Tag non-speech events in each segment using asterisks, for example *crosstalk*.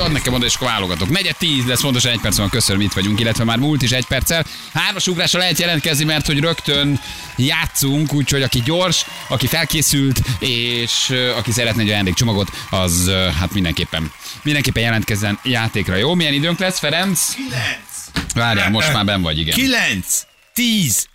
ad nekem oda, és akkor válogatok. Negyed tíz lesz, pontosan egy perc van, köszönöm, itt vagyunk, illetve már múlt is egy perccel. Hármas ugrásra lehet jelentkezni, mert hogy rögtön játszunk, úgyhogy aki gyors, aki felkészült, és aki szeretne egy ajándékcsomagot, az hát mindenképpen, mindenképpen jelentkezzen játékra. Jó, milyen időnk lesz, Ferenc? Várjál, most már ben vagy, igen. 9, 10,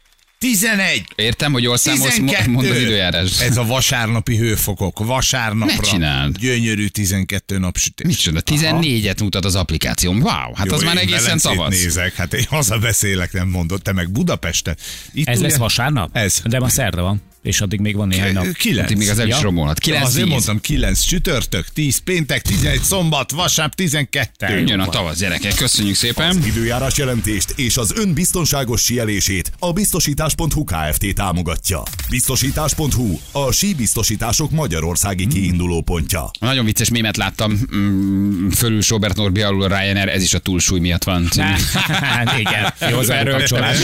11, Értem, hogy jól számolsz, 12. mo- mondd az időjárás. Ez a vasárnapi hőfokok. Vasárnapra. Ne csináld. Gyönyörű 12 napsütés. Micsoda, 14-et mutat az applikációm. Wow, hát az Jó, már én egészen tavasz. nézek, hát én hazabeszélek, nem mondod. Te meg Budapesten. Itt Ez ugye- lesz vasárnap? Ez. De ma szerda van, és addig még van néhány nap. 9. Addig még az el is Ja. romolhat. 9 Azért 10. mondtam 9 csütörtök, 10 péntek, 11 szombat, vasárnap 12. Jön a tavasz, gyerekek. Köszönjük szépen. Időjárás jelentést és az ön biztonságos síelését a biztosítás.hu Kft. támogatja. Biztosítás.hu a síbiztosítások magyarországi kiinduló pontja. Nagyon vicces mémet láttam. Mm, fölül Sobert Norbi, alul Ryanair, ez is a túlsúly miatt van. *laughs* Hát igen, jó az Felrögtem. kapcsolás.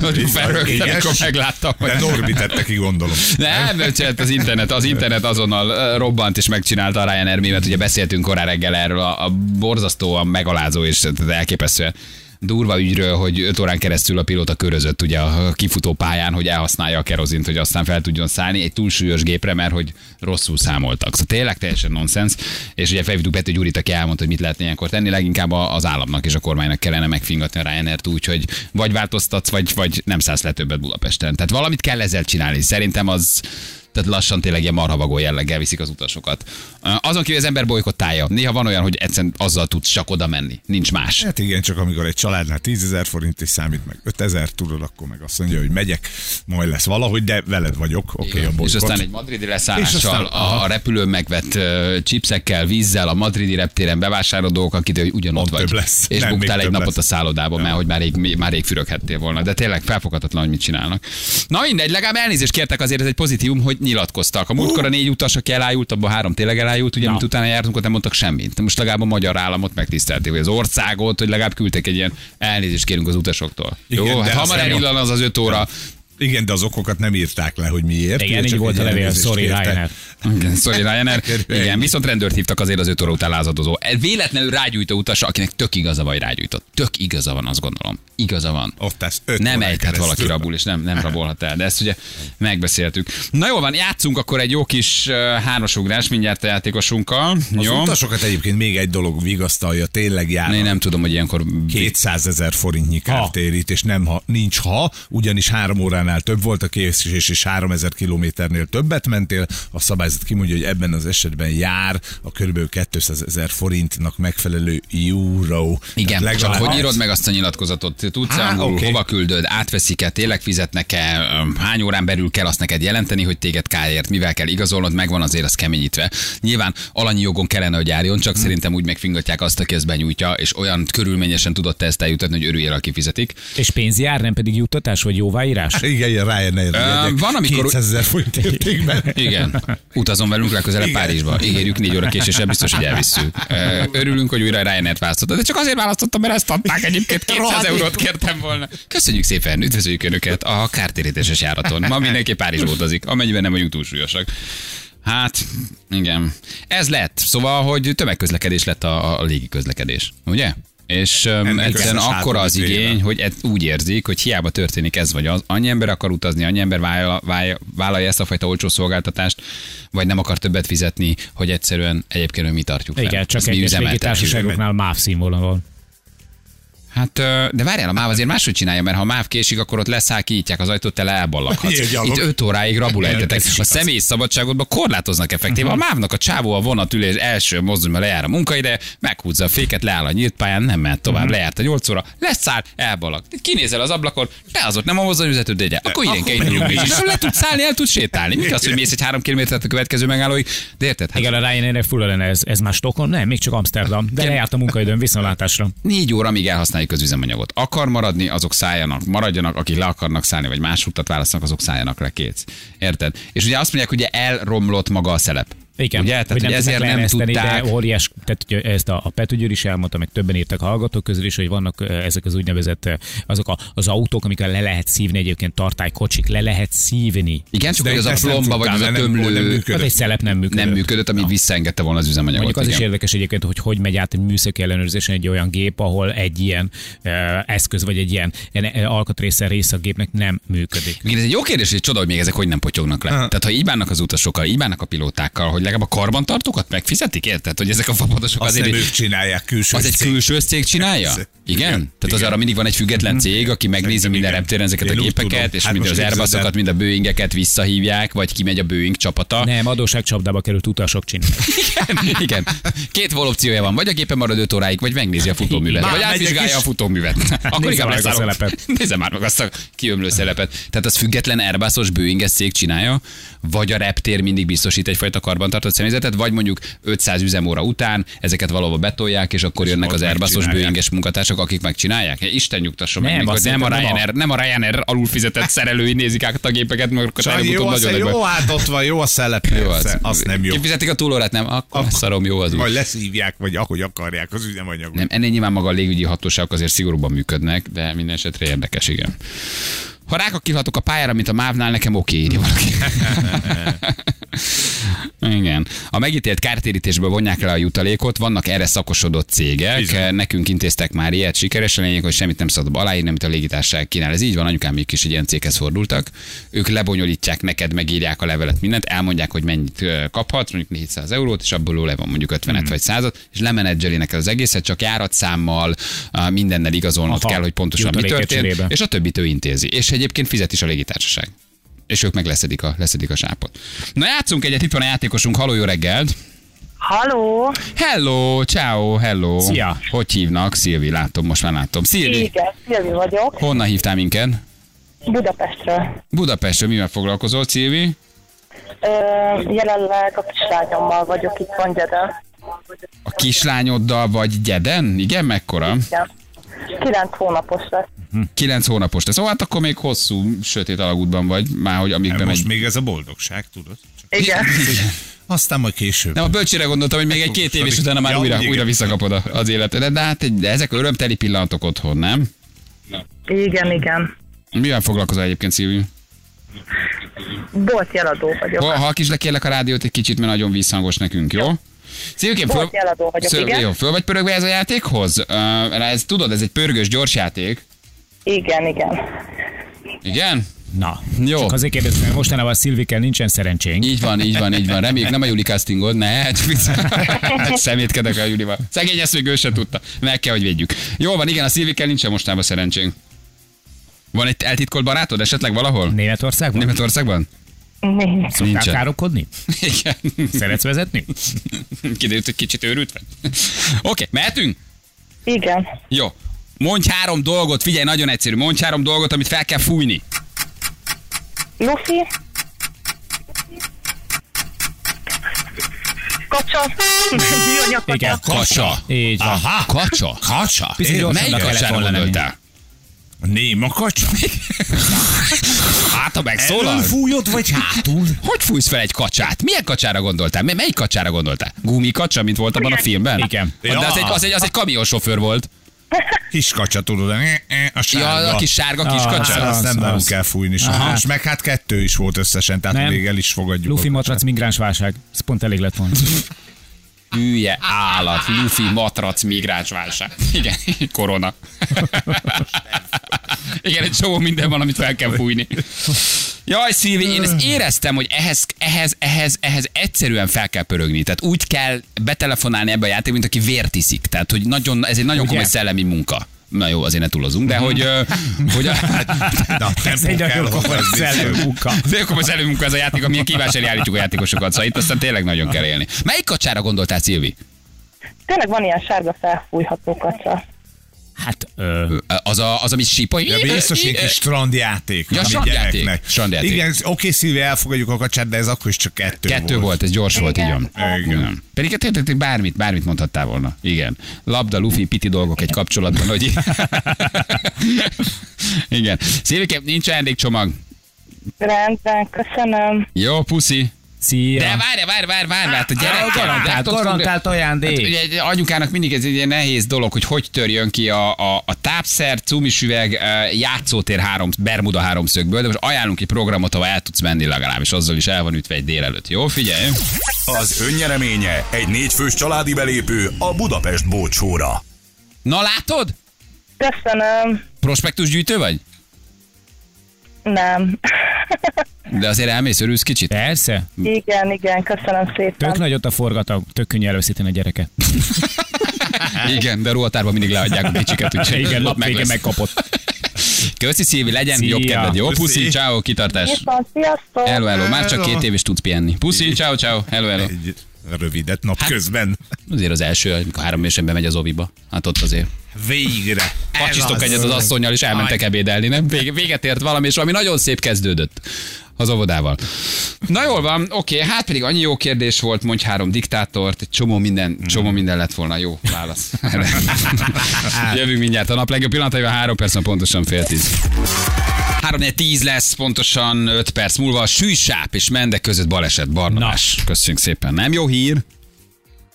Amikor megláttam. hogy- Norbi tette ki, gondolom. Nem, csak az internet, az internet azonnal robbant és megcsinálta a Ryanair mémet. Ugye beszéltünk korán reggel erről a, a borzasztóan megalázó és elképesztően durva ügyről, hogy 5 órán keresztül a pilóta körözött ugye a kifutó pályán, hogy elhasználja a kerozint, hogy aztán fel tudjon szállni egy túlsúlyos gépre, mert hogy rosszul számoltak. Szóval tényleg teljesen nonsens. És ugye felhívtuk Pető Gyurit, aki elmondta, hogy mit lehetne ilyenkor tenni. Leginkább az államnak és a kormánynak kellene megfingatni a Ryanair-t úgy, hogy vagy változtatsz, vagy, vagy nem szállsz le többet Budapesten. Tehát valamit kell ezzel csinálni. Szerintem az tehát lassan tényleg ilyen marhavagó jelleggel viszik az utasokat. Azon kívül az ember bolykottálja. Néha van olyan, hogy egyszerűen azzal tudsz csak oda menni. Nincs más. Hát igen, csak amikor egy családnál 10 ezer forint is számít meg 5 ezer, tudod, akkor meg azt mondja, hogy megyek, majd lesz valahogy, de veled vagyok, oké, okay, a és bolykott. aztán egy madridi És leszállással, a, a repülőn megvett uh, chipsekkel, vízzel, a madridi reptéren bevásárolt dolgok, akit hogy ugyanott vagy. lesz. És Nem, buktál egy napot lesz. a szállodában, mert hogy már rég, már rég füröghettél volna. De tényleg felfoghatatlan, hogy mit csinálnak. Na mindegy, legalább elnézést kértek azért, ez egy pozitívum, hogy nyilatkoztak. A múltkor a négy utas, aki elájult, abban három tényleg elájult, ugye, Na. amit utána jártunk, ott nem mondtak semmit. Most legalább a magyar államot megtisztelték, vagy az országot, hogy legalább küldtek egy ilyen elnézést kérünk az utasoktól. Igen, Jó, hát hamar elillan az az öt óra. Igen, de az okokat nem írták le, hogy miért. Igen, így volt a levél, sorry. Ryanair. Igen, Sorry, Ryanair. *laughs* Igen, viszont rendőrt hívtak azért az öt óra után lázadozó. Véletlenül rágyújtó utas, akinek tök igaza van, hogy rágyújtott. Tök igaza van, azt gondolom. Igaza van. Ott ez öt Nem órán ejthet valaki rabul, és nem, nem rabolhat el. De ezt ugye megbeszéltük. Na jó van, játszunk akkor egy jó kis hármasugrás mindjárt a játékosunkkal. Az jó? utasokat egyébként még egy dolog vigasztalja, tényleg jár. Én nem tudom, hogy ilyenkor 200 ezer forintnyi kártérít, és nem ha, nincs ha, ugyanis három óránál több volt a késés, és 3000 kilométernél többet mentél. A szabályzat kimondja, hogy ebben az esetben jár a kb. 200 ezer forintnak megfelelő euró. Igen, Tehát csak legalább- hogy írod meg azt a nyilatkozatot? Tudsz Á, angolul, oké. hova küldöd, átveszik-e, tényleg fizetnek-e, hány órán belül kell azt neked jelenteni, hogy téged kárért, mivel kell igazolnod, megvan azért az keményítve. Nyilván alanyi jogon kellene, hogy járjon, csak szerintem úgy megfingatják azt, aki ezt benyújtja, és olyan körülményesen tudott ezt eljutatni, hogy örüljél, aki fizetik. És pénz jár, nem pedig juttatás vagy jóváírás? *laughs* Igen, Ryanair. Ö, van, amikor- 200 ezer forint értékben. *laughs* Igen. Utazom velünk legközelebb. Párizsba. Ígérjük négy óra késéssel, biztos, hogy elvisszük. Ö, Örülünk, hogy újra Ryanair-t választottad. De csak azért választottam, mert ezt adták egyébként *laughs* 200 Rohadt. eurót kértem volna. Köszönjük szépen, üdvözöljük Önöket a kártérítéses járaton. Ma mindenki Párizsba utazik, amennyiben nem vagyunk túlsúlyosak. Hát, igen. Ez lett. Szóval, hogy tömegközlekedés lett a, a légi közlekedés. Ugye? És um, egyszerűen akkora az igény, hogy ez úgy érzik, hogy hiába történik ez vagy az. Annyi ember akar utazni, annyi ember vállalja, ezt a fajta olcsó szolgáltatást, vagy nem akar többet fizetni, hogy egyszerűen egyébként mi tartjuk fel. Igen, csak Ezt mi egyes légitársaságoknál MÁV színvonal van. Hát, de várjál, a MÁV azért máshogy csinálja, mert ha MÁV késik, akkor ott leszáll, kinyitják az ajtót, te le elballaghatsz. Igen, gyalog. Itt 5 óráig rabulejtetek. Igen, A személyi szabadságodban korlátoznak effektíve. A MÁV-nak a csávó a vonatülés első mozdulma lejár a munkaide, meghúzza a féket, leáll a nyílt pályán, nem mehet tovább, lejárt a 8 óra, leszáll, elballag. Kinézel az ablakon, behozott nem a mozdonyüzetőt, de akkor ilyen kell is. Le tudsz szállni, el tudsz sétálni. Mit az, hogy mész egy három kilométert a következő megállóig? De érted? Hát Igen, a Ryanair full lenne ez, ez már Stockholm, nem, még csak Amsterdam, de lejárt a munkaidőn viszontlátásra. négy óra, amíg elhasználjuk az üzemanyagot. Akar maradni, azok szálljanak, maradjanak, akik le akarnak szállni, vagy más utat választanak, azok szálljanak le kész. Érted? És ugye azt mondják, hogy elromlott maga a szelep. Igen, Ugye? Tehát, hogy nem hogy ezért tudnak nem tudták. De óriás, tehát ugye ezt a, a Pető Győr is elmondta, meg többen írtak a hallgatók közül is, hogy vannak ezek az úgynevezett azok a, az autók, amikkel le lehet szívni egyébként tartálykocsik, le lehet szívni. Igen, csak De hogy az a nem plomba vagy az a tudtam, nem- nem tömlő működött. Az egy szelep nem működött. nem működött, ami visszaengedte volna az üzemanyagot. Mondjuk az is igen. érdekes egyébként, hogy hogy megy át egy műszaki ellenőrzésen egy olyan gép, ahol egy ilyen uh, eszköz vagy egy ilyen, uh, alkatrésze része a gépnek nem működik. Igen, ez egy jó kérdés, hogy csoda, hogy még ezek hogy nem potyognak le. Ha. Tehát, ha így bánnak az utasokkal, így bánnak a pilótákkal, hogy legalább a karbantartókat megfizetik, érted? Hogy ezek a fapadosok Azt azért nem egy- ők csinálják, külső az egy külső cég csinálja? Igen? Igen. Tehát az Igen. arra mindig van egy független cég, aki megnézi Szerintem minden igen. reptéren ezeket Én a gépeket, tudom. és Hát mind az. Airbusokat, mind a Boeingeket visszahívják, vagy kimegy a Boeing csapata. Nem, adóságcsapdába került utasok csinálják. *laughs* Igen, igen. Két volopciója van, vagy a gépen marad 5 óráig, vagy megnézi a futóművet, Már vagy átvizsgálja is. a futóművet. Akkor inkább meg a szelepet. Nézze már meg azt a kiömlő szelepet. Tehát az független Airbusos Boeinges cég csinálja, vagy a reptér mindig biztosít egyfajta karbantartott személyzetet, vagy mondjuk 500 üzemóra után ezeket valahol betolják, és akkor jönnek ott az Airbusos. Boeinges munkatársak, akik megcsinálják. Isten nyugtasson meg, Nem, nem, a Ryanair, nem a Ryanair alul fizetett szerelői nézik át a gépeket, mert akkor jó, előbb-utóbb az, nagyon jó, nagyba- hát ott van, jó a szelep, Jó, persze, az nem jó. Kifizetik a túlórát, nem? Akkor Akkor- szarom, jó az úgy. Vagy leszívják, vagy ahogy akarják az üzemanyagot. Nem, ennél nyilván maga a légügyi hatóságok azért szigorúban működnek, de minden esetre érdekes, igen. Ha rákakilhatok a pályára, mint a mávnál, nekem oké, írja valaki. *laughs* Igen. A megítélt kártérítésből vonják le a jutalékot, vannak erre szakosodott cégek, Bizony. nekünk intéztek már ilyet sikeresen, lényeg, hogy semmit nem szabad aláírni, amit a légitársaság kínál. Ez így van, anyukám még is egy ilyen céghez fordultak. Ők lebonyolítják neked, megírják a levelet, mindent, elmondják, hogy mennyit kaphatsz, mondjuk 400 eurót, és abból le van mondjuk 50 Hmm. vagy 100 és lemenedzseli neked az egészet, csak járatszámmal, mindennel igazolnod Aha, kell, hogy pontosan mi történt, cserébe. és a többit ő intézi. És egyébként fizet is a légitársaság. És ők meg leszedik a, leszedik a sápot. Na játszunk egyet, itt van a játékosunk, haló, jó reggelt! Halló, Hello, ciao, hello. Szia. Hogy hívnak? Szilvi, látom, most már látom. Szilvi, igen, Szilvi vagyok, honnan hívtál minket? Budapestről. Budapestről mivel foglalkozol, Szilvi? Ö, jelenleg a kislányommal vagyok itt van Gyeden. A kislányoddal vagy gyeden? Igen, mekkora? Igen. Kilenc hónapos lesz. Kilenc hónapos. Szóval hát akkor még hosszú, sötét alagútban vagy, már hogy amíg Nem, bemegy. most még ez a boldogság, tudod? Csak Igen. aztán majd később. Nem, a bölcsére gondoltam, hogy még egy két év, és utána már Ja, újra, igen. újra visszakapod a- az életedet. De hát de ezek örömteli pillanatok otthon, nem? Igen, igen. Mivel foglalkozol egyébként, Szilvi? Boltjeladó vagyok. Ha halkítsd le kérlek a rádiót egy kicsit, mert nagyon visszhangos nekünk, jó? Szilvikém, föl, vagyok, igen. jó, föl vagy pörögve ez a játékhoz? Uh, ez, tudod, ez egy pörgős, gyors játék. Igen, igen. Igen? Na, Jó. csak azért kérdeztem, mert mostanában a Szilvikkel nincsen szerencsénk. Így van, így van, így van. Reméljük, nem a Juli castingod, ne, vicc- *laughs* szemétkedek a Julival. Szegény ezt még ő sem tudta. Meg kell, hogy védjük. Jó van, igen, a Szilvikkel nincsen mostában szerencsénk. Van egy eltitkolt barátod esetleg valahol? Németországban? Németországban? Nincs. Szoktál Nincsen. káromkodni? Igen. Szeretsz vezetni? Kiderült, hogy kicsit őrült vagy. Oké, mehetünk? Igen. Jó. Mondj három dolgot, figyelj, nagyon egyszerű. Mondj három dolgot, amit fel kell fújni. Lufi. Kacsa. Igen. kacsa. Így van. Aha, Kacsa? kacsa. Melyik lenni. gondoltál? Néma kacsa? Hát, ha megszólal. Előfújod vagy hátul? Hogy fújsz fel egy kacsát? Milyen kacsára gondoltál? Mely- Melyik kacsára gondoltál? Gumi kacsa, mint volt abban a filmben? Igen. De az egy, az egy, az egy kamionsofőr volt. Kis kacsa, tudod, eh, eh, a Ja, sárga. a kis sárga kis Ah, kacsa. Hát azt nem az. kell fújni Aha. sajnos. Meg hát kettő is volt összesen, tehát Nem. még el is fogadjuk. Luffy matrac migráns válság. Ez pont elég lett volna. Hülye állat, lufi, matrac, migránsválság. Igen, korona. *laughs* Igen, egy csomó minden van, amit fel kell fújni. Jaj, Szilvi, én ezt éreztem, hogy ehhez, ehhez, ehhez, ehhez egyszerűen fel kell pörögni. Tehát úgy kell betelefonálni ebbe a játékba, mint aki vért iszik. Tehát, hogy nagyon, ez egy nagyon Ugye? komoly szellemi munka. Na jó, azért ne túlozunk, de hogy, hogy Na, *laughs* Ez egy nagyon komoly hozzá. szellemi munka. de komoly szellemi munka ez a játék, amilyen kíváncsian állítjuk a játékosokat, szóval itt aztán tényleg nagyon kell élni. Melyik kacsára gondoltál, Szilvi? Tényleg van ilyen sárga felfújható kacsa. Hát, ö, Az, a, az amit sípol. Ja, biztos egy kis strandjáték. Ja, strandjáték. gyereknek. Strandjáték. Igen, oké, Szilvi, elfogadjuk a kacsát, de ez akkor is csak kettő, Kettő volt, ez gyors volt, így Igen. van. Igen. Igen. Pedig tényleg bármit, bármit mondhattál volna. Igen. Labda, lufi, piti dolgok egy kapcsolatban, hogy... Igen. Szilvike, nincs ajándékcsomag. Rendben, köszönöm. Jó, puszi. Szia. De várj, várj, várj, várj, hát a gyerek. Garantált, garantált ajándék. Hát, ugye, egy anyukának mindig ez egy ilyen nehéz dolog, hogy hogy törjön ki a, a, a tápszer, cumisüveg, játszótér három, Bermuda háromszögből, de most ajánlunk egy programot, ahol el tudsz menni legalábbis, azzal is el van ütve egy délelőtt. Jó, figyelj! Az önnyereménye egy négyfős családi belépő a Budapest bócsóra. Na látod? Köszönöm. Prospektus gyűjtő vagy? Nem. De azért elmész, örülsz kicsit? Persze. Igen, igen, köszönöm szépen. Tök nagyot a forgatag, tök könnyű elveszíteni a gyereket. *laughs* Igen, de ruhatárban mindig leadják a kicsiket, úgyhogy Igen, ott nap meg lesz. megkapott. Köszi Szilvi, legyen Szia. jobb kedved, jó? Puszi, ciao, kitartás. Viszont, sziasztok! Hello, hello, már csak két év is tudsz pihenni. Puszi, ciao, ciao, hello, hello. Egy rövidet napközben. Azért az első, amikor három évesen bemegy az oviba. Hát ott azért Végre. pacsisztok egyet az asszonynal, és elmentek ebédelni, nem? Vége- Véget ért valami, és valami nagyon szép kezdődött az óvodával. Na jól van, oké, hát pedig annyi jó kérdés volt, mondj három diktátort, egy csomó minden, csomó minden lett volna jó válasz. *laughs* Jövünk mindjárt a nap legjobb pillanataival, három perc, van pontosan fél tíz. 3 10 lesz, pontosan 5 perc múlva. Sűsáp és Mende között baleset, Barnabás. Köszönjük szépen. Nem jó hír?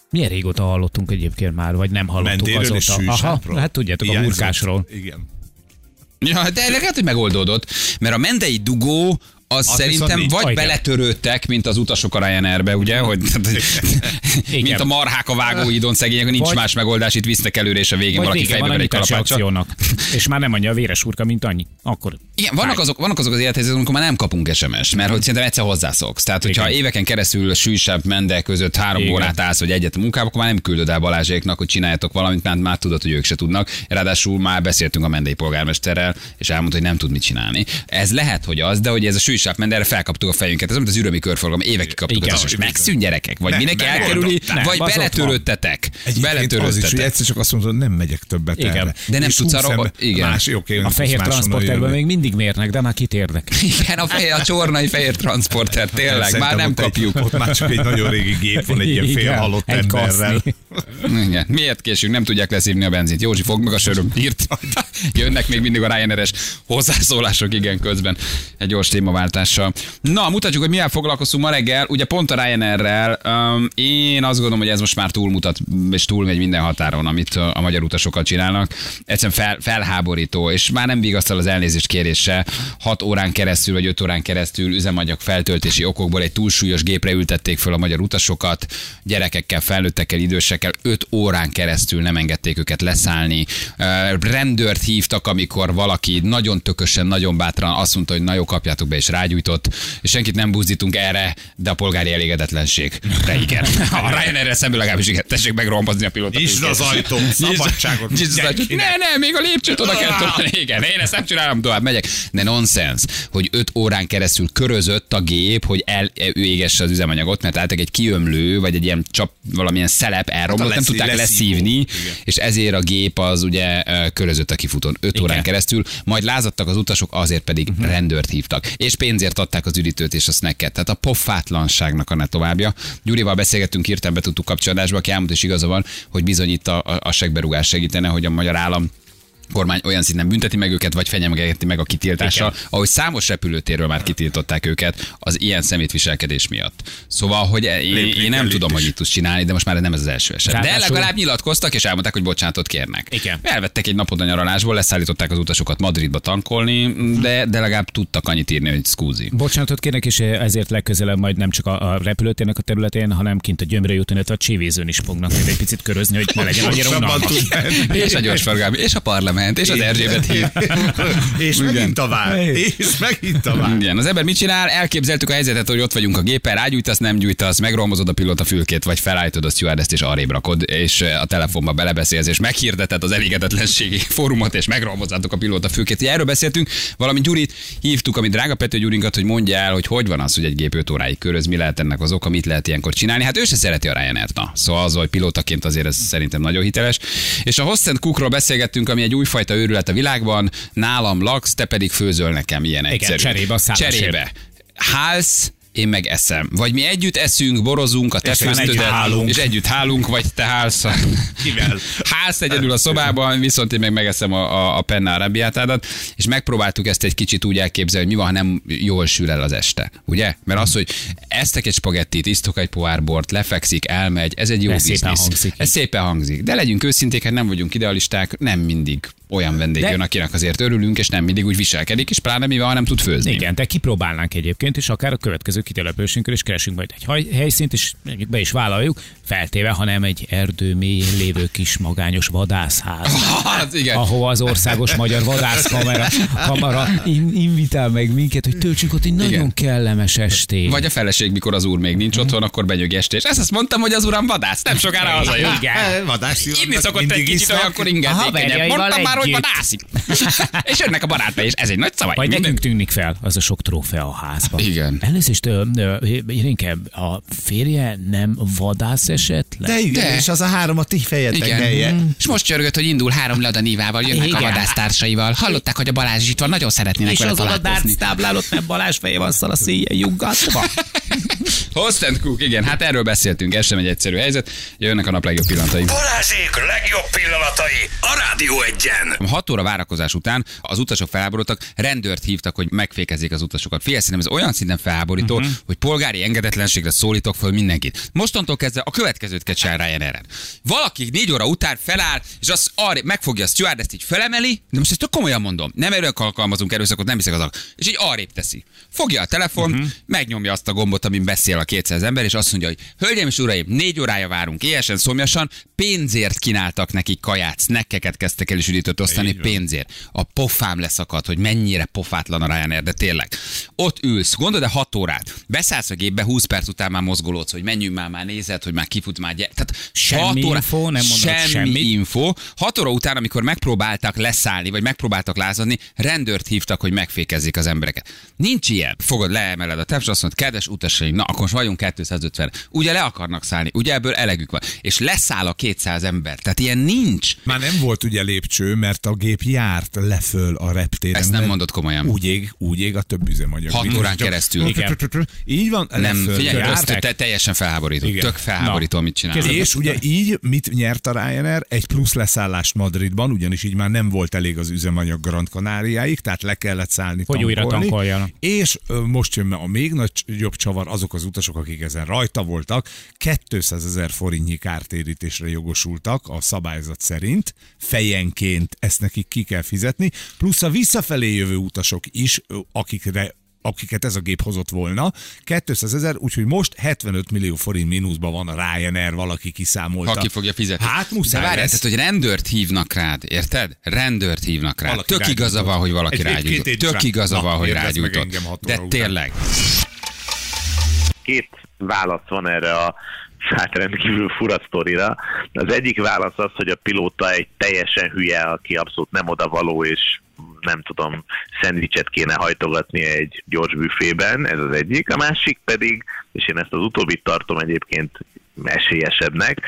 Milyen régóta hallottunk egyébként már, vagy nem hallottuk Mentéről és azóta? Aha, hát tudjátok, a Hiányzott. burkásról. Igen. Ja, de lehet, hogy megoldódott, mert a mendei dugó az Az szerintem nincs. vagy Ah, igen. beletörődtek, mint az utasok a Ryanairbe, ugye, hogy mint a marhák a vágóidon szegények, nincs Vagy- más megoldás, itt visznek előre, és a végén valaki fejbe egy kalapáccsal. És már nem annyi a véres urka, mint annyi. Akkor Igen, vannak azok, vannak azok az élethelyzetek, amikor már nem kapunk SMS-t, mert hogy szerintem egyszer hozzászoksz. Tehát, hogyha Igen. éveken keresztül sűsebb mende között három Igen. órát állsz, vagy egyet a munkába, akkor már nem küldöd el Balázséknak, hogy csináljatok valamit, mert már tudod, hogy ők se tudnak. Ráadásul már beszéltünk a mendei polgármesterrel, és elmondta, hogy nem tud mit csinálni. Ez lehet, hogy az, de hogy ez a sűsebb mende, erre felkaptuk a fejünket. Ez mint az ürömi körforgalom, évekig kaptuk Igen. az, hogy megszűn gyerekek, vagy Nem, mindenki nem elkerüli, vagy beletörődtetek. Egyébként az is, hogy Beletörődtetek. egyszer csak azt mondod, nem megyek többet Igen. erre. De nem És tudsz arra- igen. Más, oké, a fehér transporterben még mindig mérnek, de már kit érdek. Igen, a, fehér, a csornai fehér transporter, tényleg, Szerintem már nem ott egy- kapjuk. Ott már csak egy nagyon régi gép van, egy ilyen fél Igen, halott egy emberrel. Igen. Miért késünk? Nem tudják leszívni a benzint. Józsi, fogd meg a söröm. Írt. *laughs* Jönnek még mindig a Ryanair-es hozzászólások, igen, közben egy gyors témaváltással. Na, mutatjuk, hogy mivel foglalkozunk ma reggel. Ugye pont a Ryanair-rel. Um, én azt gondolom, hogy ez most már túlmutat, és túlmegy minden határon, amit a, magyar utasokkal csinálnak. Egyszerűen fel, felháborító, és már nem vigasztal az elnézést kérése. 6 órán keresztül, vagy 5 órán keresztül üzemanyag feltöltési okokból egy túlsúlyos gépre ültették föl a magyar utasokat, gyerekekkel, felnőttekkel, idősekkel, 5 órán keresztül nem engedték őket leszállni. Ö, Rendőrt hívtak, amikor valaki nagyon tökösen, nagyon bátran azt mondta, hogy na jó, kapjátok be, és rágyújtott, és senkit nem buzdítunk erre, de a polgári elégedetlenség. De igen. *laughs* A Ryanair-re szemben legalábbis igen, tessék megrombozni a pilóta. Nyisd az ajtót, szabadságot Nyisd az ajtót. Ne, ne, még a lépcsőt oda kell tolni. Igen, én ezt nem csinálom tovább, megyek. De nonsens, hogy 5 órán keresztül körözött a gép, hogy elégesse az üzemanyagot, mert álltak egy kiömlő, vagy egy ilyen csap, valamilyen szelep elromlott, Hát nem tudták leszívni, Igen. és ezért a gép az ugye ö, körözött a kifutón 5 Igen. órán keresztül, majd lázadtak az utasok, azért pedig uh-huh. rendőrt hívtak. És pénzért adták az üdítőt és a snacket. Tehát a pofátlanságnak a ne továbbja. Gyurival beszélgettünk, írtam be tudtuk kapcsolatásba, aki elmondta, és igaza van, hogy bizony itt a, a, a segberugás segítene, hogy a magyar állam kormány olyan szinten bünteti meg őket, vagy fenyegeti meg a kitiltással, Igen. ahogy számos repülőtérről már kitiltották őket az ilyen szemétviselkedés miatt. Szóval, hogy én, Lépni én nem tudom, is. hogy itt tudsz csinálni, de most már nem ez az első eset. De Ráadásul- legalább nyilatkoztak, és elmondták, hogy bocsánatot kérnek. Igen. Elvettek egy napot a nyaralásból, leszállították az utasokat Madridba tankolni, de, de legalább tudtak annyit írni, hogy szkúzi. Bocsánatot kérnek, és ezért legközelebb majd nem csak a, a repülőtérnek a területén, hanem kint a Gyömre illetve a Csévézőn is fognak egy picit körözni, hogy ne legyen annyira unalmas. *laughs* És a gyorsforgalmi, és a parlament, és az Erzsébet híd. *laughs* És megint tovább. És megint tovább. Igen, az ember mit csinál? Elképzeltük a helyzetet, hogy ott vagyunk a gépen, rágyújtasz, nem gyújtasz, megromozod a pilóta fülkét, vagy felállítod a stewardess és arrébb rakod, és a telefonba belebeszélsz, és meghirdeted az elégedetlenségi *laughs* fórumot, és megromozzátok a pilóta fülkét. Ugye erről beszéltünk, valami Gyurit hívtuk, ami drága Pető Gyurinkat, hogy mondja el, hogy hogy van az, hogy egy gép 5 óráig köröz, mi lehet ennek az oka, mit lehet ilyenkor csinálni. Hát ő se szereti a Ryanair-t, na. Szóval az, hogy pilótaként azért ez szerintem nagyon hiteles. És a Hosszent Cookról beszélgettünk, ami egy újfajta őrület a világban. Nálam laksz, te pedig főzöl nekem ilyen egyszerű. cserébe a. Cserébe. Hálsz, én meg eszem. Vagy mi együtt eszünk, borozunk, a te főztödet, és együtt hálunk, vagy te hálsz. Kivel? Hálsz egyedül a szobában, viszont én meg megeszem a, a, a penna arabiátádat, és megpróbáltuk ezt egy kicsit úgy elképzelni, hogy mi van, ha nem jól sül el az este. Ugye? Mert az, hogy esztek egy spagettit, isztok egy pohár bort, lefekszik, elmegy, ez egy jó Ez szépen biznisz. hangzik. Ez szépen hangzik. De legyünk őszinték, hát nem vagyunk idealisták, nem mindig olyan vendég De- jön, akinek azért örülünk, és nem mindig úgy viselkedik, és pláne mi van, ha nem tud főzni. Igen, de kipróbálnánk egyébként, és akár a következő kitelepülésünkön is keresünk majd egy helyszínt, és mondjuk be is vállaljuk, feltéve, ha nem egy erdő mélyén lévő kis magányos vadászház. *laughs* Hát igen. ahova az országos magyar vadászkamera kamera in, invitál meg minket, hogy töltsünk ott egy nagyon Igen. kellemes estét. Vagy a feleség, mikor az úr még nincs otthon, akkor benyög este, és ezt azt mondtam, hogy az uram vadász, nem sokára hazajön. Igen. Vadás Inni szokott egy kicsit olyankor A ingertékenyebb. Mondtam már, hogy vadászik. *laughs* és jönnek a barátai, és ez egy nagy szava. Vagy nekünk tűnik fel az a sok trófea a házban. Igen. Elnézést, ö, Irénke, a férje nem vadász esetleg? De igen, De. és az a három a ti fejetek Igen. helye. És most csörgött, hogy indul három ladanívával, jönnek Igen. a vadásztársaival. Hallották, hogy a Balázs is itt van, nagyon szeretnének És vele azon a találkozni. dárc táblán ott nem Balázs feje van szal a szíje juggatva. *laughs* Host and Cook, igen, hát erről beszéltünk, ez sem egy egyszerű helyzet. Jönnek a nap legjobb pillanatai. Balázsék legjobb pillanatai a Rádió egyen. 6 óra várakozás után az utasok felháborodtak, rendőrt hívtak, hogy megfékezzék az utasokat. Figyelj, szerintem ez olyan szinten felháborító, uh-huh. hogy polgári engedetlenségre szólítok föl mindenkit. Mostantól kezdve a következőt kell csinálni Ryanair-en. Valaki négy óra után feláll, és az arra megfogja a stewardess így felemeli, de most ezt tök komolyan mondom, nem erről alkalmazunk erőszakot, nem hiszek az alak. És így arrébb teszi. Fogja a telefon, uh-huh. megnyomja azt a gombot, amin beszél a 200 ember, és azt mondja, hogy hölgyeim és uraim, négy órája várunk, éjesen, szomjasan, pénzért kínáltak nekik kaját, snackeket kezdtek el is üdítőt osztani, pénzért. A pofám leszakadt, hogy mennyire pofátlan a Ryanair, de tényleg. Ott ülsz, gondolod, de 6 órát. Beszállsz a gépbe, 20 perc után már mozgolódsz, hogy menjünk már, már nézed, hogy már kifut már. Gy- Tehát Semmi hat info, nem semmi semmit. info. 6 óra után, amikor megpróbáltak leszállni, vagy megpróbáltak lázadni, rendőrt hívtak, hogy megfékezzék az embereket. Nincs ilyen. Fogod, leemeled a teps, azt mondod, kedves utasaim, na akkor most vagyunk 250. Ugye le akarnak szállni, ugye ebből elegük van. És leszáll a 200 ember. Tehát ilyen nincs. Már nem volt ugye lépcső, mert a gép járt leföl a reptéren. Ezt nem mondod komolyan. Úgy ég, úgy ég a több üzemanyag. Hat Biztos, órán csak- keresztül. *laughs* Így van, Nem, figyelj, ez te, teljesen felháborító. Igen. Tök felháborító, Na. amit csinál. És ugye így mit nyert a Ryanair? Egy plusz leszállást Madridban, ugyanis így már nem volt elég az üzemanyag Grand Canáriáig, tehát le kellett szállni Hogy újra tankolni. tankoljanak. És most jön a még nagyobb csavar, azok az utasok, akik ezen rajta voltak, 200 ezer forintnyi kártérítésre jogosultak a szabályzat szerint, fejenként ezt nekik ki kell fizetni, plusz a visszafelé jövő utasok is, akikre akiket ez a gép hozott volna. 200 ezer, úgyhogy most 75 millió forint mínuszban van a Ryanair, valaki kiszámolta. Ha ki fogja fizetni. Hát muszáj De lesz. tehát, hogy rendőrt hívnak rád, érted? Rendőrt hívnak rád. Valaki Tök igaza van, hogy valaki rágyújtott. Tök igaza van, hogy rágyújtott. De után. tényleg. két válasz van erre a hát rendkívül fura sztorira. Az egyik válasz az, hogy a pilóta egy teljesen hülye, aki abszolút nem oda való, és nem tudom, szendvicset kéne hajtogatni egy gyors büfében, ez az egyik. A másik pedig, és én ezt az utóbbit tartom egyébként esélyesebbnek,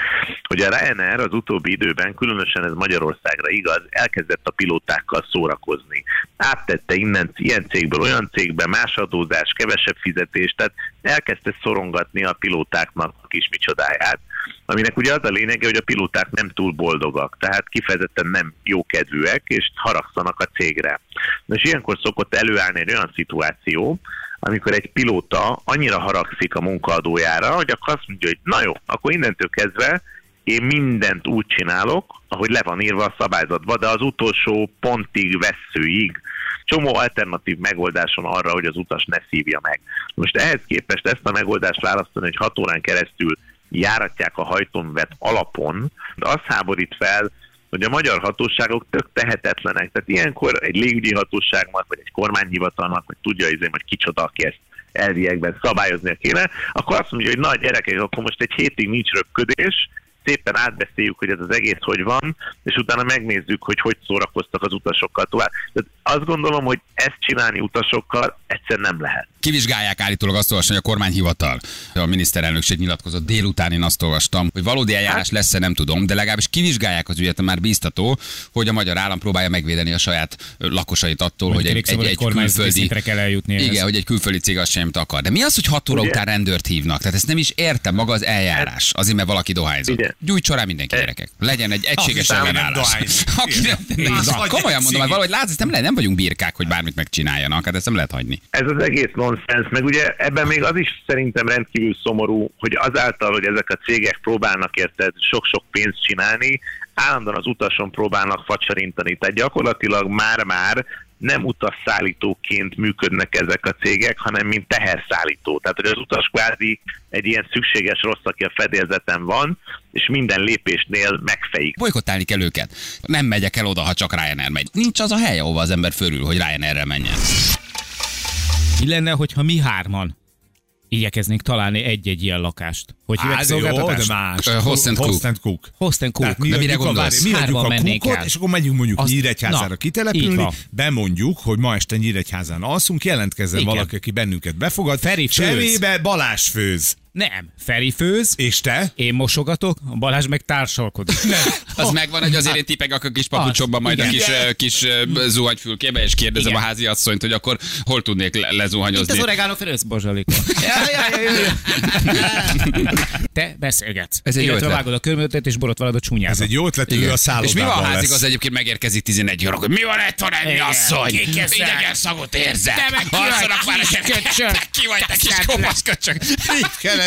hogy a Ryanair az utóbbi időben, különösen ez Magyarországra igaz, elkezdett a pilótákkal szórakozni. Áttette innen ilyen cégből olyan cégbe, más adózás, kevesebb fizetés, tehát elkezdte szorongatni a pilótáknak a kis micsodáját, aminek ugye az a lényege, hogy a pilóták nem túl boldogak, tehát kifejezetten nem jókedvűek, és haragszanak a cégre. Na és ilyenkor szokott előállni egy olyan szituáció, amikor egy pilóta annyira haragszik a munkaadójára, hogy akkor azt mondja, hogy na jó, akkor innentől kezdve én mindent úgy csinálok, ahogy le van írva a szabályzatba, de az utolsó pontig, veszőig, csomó alternatív megoldáson arra, hogy az utas ne szívja meg. Most ehhez képest ezt a megoldást választani, hogy hat órán keresztül járatják a hajtóművet alapon, de az háborít fel, hogy a magyar hatóságok tök tehetetlenek. Tehát ilyenkor egy légügyi hatóságnak, vagy egy kormányhivatalnak, vagy tudja, izé, hogy kicsoda, aki ezt elviekben szabályoznia kéne, akkor azt mondja, hogy na gyerekek, akkor most egy hétig nincs röpködés, szépen átbeszéljük, hogy ez az egész hogy van, és utána megnézzük, hogy hogy szórakoztak az utasokkal tovább. Tehát azt gondolom, hogy ezt csinálni utasokkal egyszer nem lehet. Kivizsgálják állítólag azt olvasni, hogy a kormányhivatal, a miniszterelnökség nyilatkozott délután, én azt olvastam, hogy valódi eljárás lesz-e, nem tudom, de legalábbis kivizsgálják az ügyet, már biztató, hogy a magyar állam próbálja megvédeni a saját lakosait attól, hogy egy, egy, szóval egy, egy kormányzati külföldi kell eljutni. ehhez. igen, hogy egy külföldi cég azt sem akar. De mi az, hogy 6 óra Ugye? után rendőrt hívnak? Tehát ezt nem is értem maga az eljárás. Azért, mert valaki dohányzott. Igen. Gyújtson rá mindenki gyerekek. Legyen egy egységes ellenállás. *laughs* komolyan mondom, hogy valahogy látsz, nem, lehet, nem vagyunk birkák, hogy bármit megcsináljanak. Hát ezt nem lehet hagyni. Ez az egész nonsens, meg ugye ebben még az is szerintem rendkívül szomorú, hogy azáltal, hogy ezek a cégek próbálnak érted sok-sok pénzt csinálni, állandóan az utason próbálnak facsarintani. Tehát gyakorlatilag már-már nem utasszállítóként működnek ezek a cégek, hanem mint teherszállító. Tehát, hogy az utas kvázi egy ilyen szükséges rossz, aki a fedélzeten van, és minden lépésnél megfejik. Bolykottálni kell őket. Nem megyek el oda, ha csak Ryanair megy. Nincs az a hely, ahova az ember fölül, hogy Ryanairre menjen. Mi lenne, hogyha mi hárman igyekeznénk találni egy-egy ilyen lakást? Hogy hívják Hát jó, de szolgáltatást? más. Ö, Host and Cook. Host and Cook. Host and Cook. Tehát mi De mire a, gondolsz? mi Hárman a kukot, el. és akkor megyünk mondjuk Azt- Nyíregyházára na, kitelepülni, bemondjuk, hogy ma este Nyíregyházán alszunk, jelentkezzen Igen. valaki, aki bennünket befogad. Feri főz. Cserébe Balázs főz. Nem. Feri főz, És te? én mosogatok, a Balázs meg társalkodik. *laughs* Az megvan, hogy azért én tipegek a kis papucsokban, majd a igen. kis, ö, kis ö, zuhanyfülkébe, és kérdezem Igen. a házi asszonyt, hogy akkor hol tudnék le- Itt az lezuhanyozni. oregano fölös bozsalikon. *laughs* *laughs* Te beszélgetsz. Ez egy jó Illetve ötlet. vágod a körmötet, és borotvalod a csúnyát. Ez egy jó ötlet, ő a És mi szállodában van, a lesz. házig az egyébként megérkezik 11 óra, hogy mi van itt van ennyi asszony? Idegen szagot érzek. Te meg ki vagy, a kis köcsög. Ki vagy, te kis kopasz köcsög.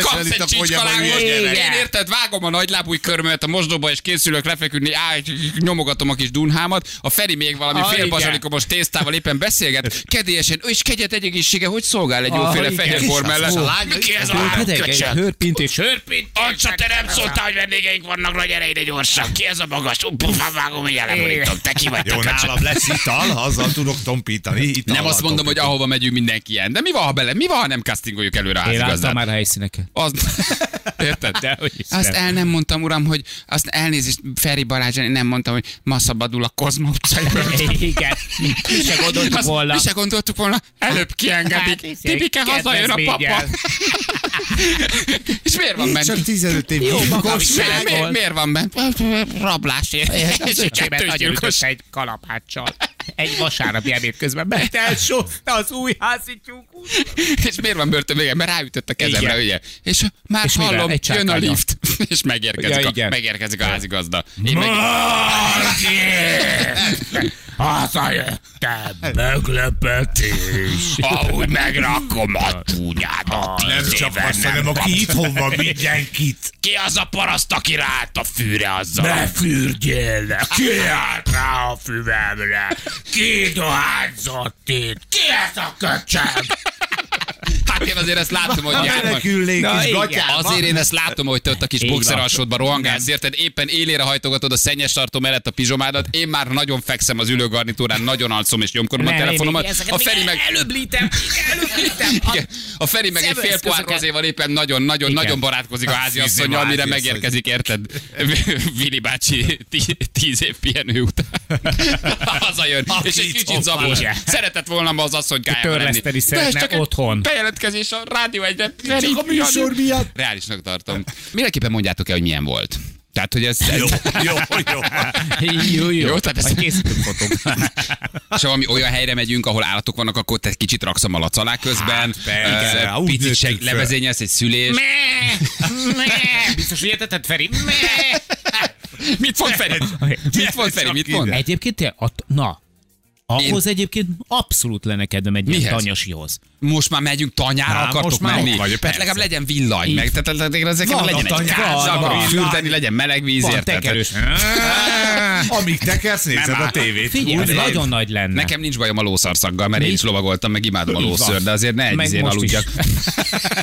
Keresel Kapsz egy gyerek. Én érted, vágom a nagylábúj körmömet a mosdóba, és készülök lefeküdni, áll, nyomogatom a kis dunhámat. A Feri még valami Ah, fél igen. bazsalikomos tésztával éppen beszélget. Kedélyesen, és kegyet egy egészsége, hogy szolgál egy jóféle Ah, igen. fehér bor mellett. A lány- Mi ki ez a Hörpedek, egy köcsög? hörpint és hörpint. Ancsa, te nem szóltál, hogy vendégeink vannak, nagy gyere ide gyorsan. Ki ez a magas? Pufán vágom, hogy eleborítom. Te ki vagy, Jó, nálam lesz ital, azzal tudok tompítani. Itallal Nem azt mondom, hogy ahova megyünk mindenki ilyen. De mi van, ha bele? Mi van, ha nem castingoljuk előre a Én láttam már helyszíneket. Az... *laughs* Érted? Dehogy is Azt nem. el nem mondtam, uram, hogy azt elnézést, Feri Balázs, én nem mondtam, hogy ma szabadul a Kozma utcájáról. *laughs* Igen, mi se gondoltuk Azt volna. Mi se gondoltuk volna, előbb kiengedik. Hát, Tibike hazajön a papa. *laughs* És miért van bent? Csak 15 év Jó, Miért, miért, van bent? Rablásért. Kettős nagyon gyilkos. egy kalapáccsal. Egy vasárnapi ebéd közben mert elsózta az új házi tyúkút. És miért van börtön vége? Mert ráütött a kezemre, Igen. ugye? És már És hallom, Egy jön a lift. *laughs* És megérkezik, Ja, a, igen. megérkezik a házigazda. Én meg... Hazajöttem, meglepetés. Ahogy megrakom a túnyádat. Nem csak azt, hanem aki itthon van mindenkit. Ki az a paraszt, aki ráállt a fűre azzal? Ne fürdjél Ki állt rá a füvemre? Ki dohányzott itt? Ki ez a köcsög? Hát én azért ezt látom, hogy *laughs* járnak. Na, is. Azért én ezt látom, hogy te ott a kis Így boxeralsódban rohangálsz, érted? Éppen élére hajtogatod a szennyes tartó mellett a pizsomádat. Én már nagyon fekszem az ülőgarnitúrán, nagyon alszom és nyomkodom a telefonomat. A Feri meg... Előbb lítem, előbb lítem. *laughs* Igen. A Feri meg egy fél pohár rozéval éppen nagyon, nagyon, Igen. nagyon barátkozik a házi Hát, asszonyjal, fizi, mire házi megérkezik, érted? *laughs* Vili bácsi tí- tíz év pihenő után. Hazajön, és egy kicsit van. Szeretett volna ma az asszonykájában lenni. Törleszteni szeretne csak egy otthon. Bejelentkezés a rádió egyre. Csak a műsor miatt. Reálisnak tartom. Mindenképpen mondjátok el, hogy milyen volt. Tehát, hogy ez, ez Jó, jó, jó. Jó, jó. Jó, tehát ez- Majd készítünk fotók. és ha valami olyan helyre megyünk, ahol állatok vannak, akkor te kicsit raksz a malac alá közben. Hát, úgy picit seg, levezényelsz egy szülés. Biztos, hogy értetted, Feri? Mit mond Feri? Mit mond Feri? Mit mond? Egyébként, te, na, ahhoz egyébként abszolút lenne kedvem egy ilyen tanyasihoz. Most már megyünk tanyára, Há, akartok most már menni? vagy, hát legalább legyen villany, meg tehát tehát- ezeken Van legyen egy tanyár, káz, van, akarok van. fürdeni, legyen meleg víz, Van tekerős. *laughs* Amíg tekersz, nézed a tévét. Figyelj, nagyon nagy lenne. Nekem nincs bajom a lószarszaggal, mert én is lovagoltam, meg imádom a Így lószőr, de azért ne egy aludjak. *laughs*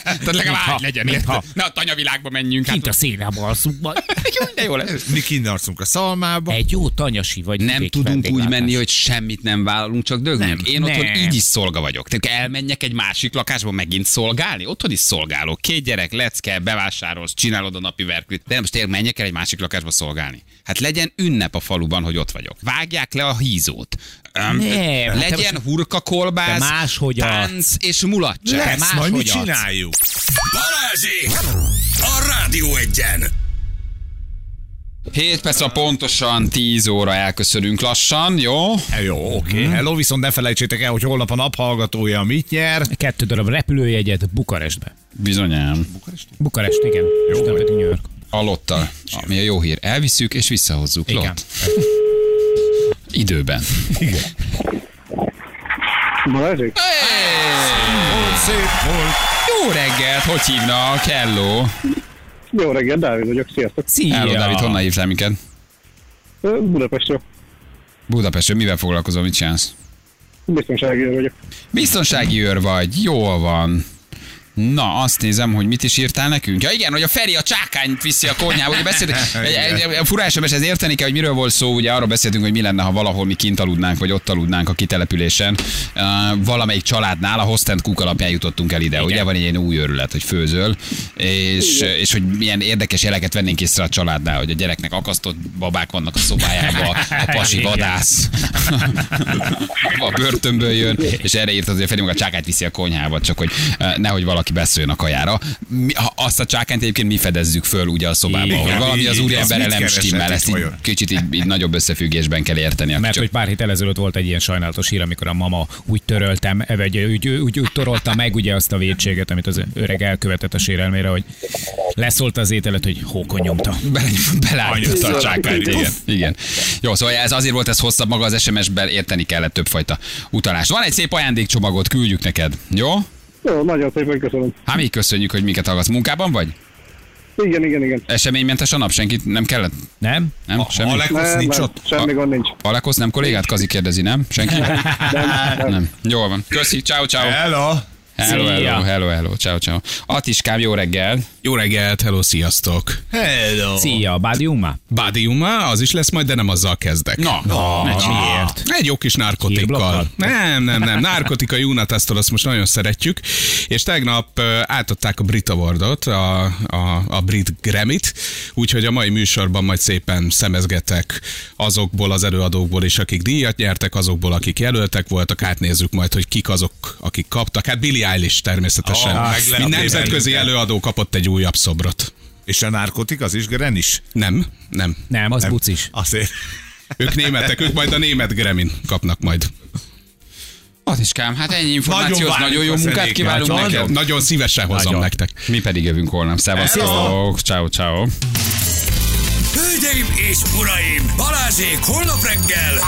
Tehát legalább legyen? Ne a tanyavilágba menjünk. Kint a Hát, szénában alszunk majd. *laughs* jó, de jó lesz. Mi kinarcunk a szalmába. Egy jó tanyasi vagy. Nem tudunk úgy menni, hogy semmit nem vállalunk, csak dögnünk. Én otthon így is szolga vagyok. Tehát elmenjek egy másik lakásba megint szolgálni? Otthon is szolgálok. Két gyerek, lecke, bevásárolsz, csinálod a napi verklit. De most tényleg menjek el egy másik lakásba szolgálni. Hát legyen ünnep a faluban, hogy ott vagyok. Vágják le a hízót. Öm, Nem, hát legyen most- hurka kolbász, te máshogy a- tánc és mulatság. Lesz, majd mi máshogy csináljuk? Balázsék! A Rádió egyen! 7 perc a pontosan 10 óra elköszönünk lassan, jó? Hé, Jó, oké. Okay. Hello, viszont ne felejtsétek el, hogy holnap a naphallgatója mit nyer. Kettő darab repülőjegyet Bukarestbe. Bizonyám. Bukarest, igen. És nem pedig New York. A lottal, ami a jó hír. Elviszük és visszahozzuk. Igen. Lott. Időben. Balázsék? Szép volt. Jó reggelt, hogy hívnak? Hello. Jó reggelt, Dávid vagyok, sziasztok. Szia! Hello, Dávid, honnan hívtál minket? Budapestről. Budapestről mivel foglalkozol, mit csinálsz? Biztonsági őr vagyok. Biztonsági őr vagy, jól van. Na, azt nézem, hogy mit is írtál nekünk. Ja igen, hogy a Feri a csákányt viszi a konyhába. Ugye beszéltünk, fura SMS, ez érteni kell, hogy miről volt szó. Ugye arról beszéltünk, hogy mi lenne, ha valahol mi kint aludnánk, vagy ott aludnánk a kitelepülésen. Uh, valamelyik családnál a Host and Cook alapján jutottunk el ide. Igen. Ugye van egy ilyen új örület, hogy főzöl, és, és hogy milyen érdekes jeleket vennénk észre a családnál, hogy a gyereknek akasztott babák vannak a szobájában, a *laughs* pasi Igen. vadász, *laughs* a börtönből jön, és erre írt Feri, hogy a csákányt viszi a konyhába, csak hogy eh, nehogy valaki beszőjön a kajára. Mi, ha azt a csákányt egyébként mi fedezzük föl ugye a szobába, Igen, hogy valami az az nem stimmel, ezt így kicsit így, így nagyobb összefüggésben kell érteni. Mert csak- hogy pár hét ezelőtt volt egy ilyen sajnálatos hír, amikor a mama úgy töröltem, vagy úgy, úgy, úgy torolta meg ugye azt a vétséget, amit az öreg elkövetett a sérelmére, hogy leszólt az ételet, hogy hókon nyomta. Bele, beleállította a csákányt, igen. igen. Jó, szóval ez azért volt ez hosszabb, maga az SMS-ben érteni kellett többfajta utalást. Van egy szép ajándékcsomagot, küldjük neked, jó? Jó, nagyon szépen köszönöm. Hát mi köszönjük, hogy minket hallgatsz. Munkában vagy? Igen, igen, igen. Eseménymentes a nap, senkit nem kellett? Nem? Nem? A Semmi? Alekosz Nem, nincs nem, ott. semmi gond nincs. Alekosz nem kollégát? Kazi kérdezi, nem? Senki? Nem, nem. Nem. Jól van. Köszi, ciao, ciao. Hello. Hello, hello, hello, hello, ciao, ciao. Atiskám, jó reggel. Jó reggelt, hello, sziasztok! Hello. Szia, Bádiuma? Bádiuma, az is lesz majd, de nem azzal kezdek. Na, Na, na, miért? Egy jó kis narkotikkal. Nem, nem, nem. Narkotika Unatasztól azt most nagyon szeretjük. És tegnap átadták a Brit Awardot, a, a, a Brit Grammy-t, úgyhogy a mai műsorban majd szépen szemezgetek azokból az előadókból is, akik díjat nyertek, azokból, akik jelöltek voltak, átnézzük majd, hogy kik azok, akik kaptak. Hát Billie Eilish természetesen. Ah, meglepő Mint nemzetközi előadó kapott egy újabb szobrot. És a narkotik az is Grenis? Nem, nem. Nem, az bucis. Azért. Ők németek, ők majd a német Gremin kapnak majd. Atiskám, hát ennyi információhoz Nagyon nagyon, jó munkát kívánunk Nagyon. neked. Nagyon szívesen hozom Nagyon. nektek. Mi pedig jövünk holnap. Szevasztok, ciao, ciao. Hölgyeim és uraim, Balázsék holnap reggel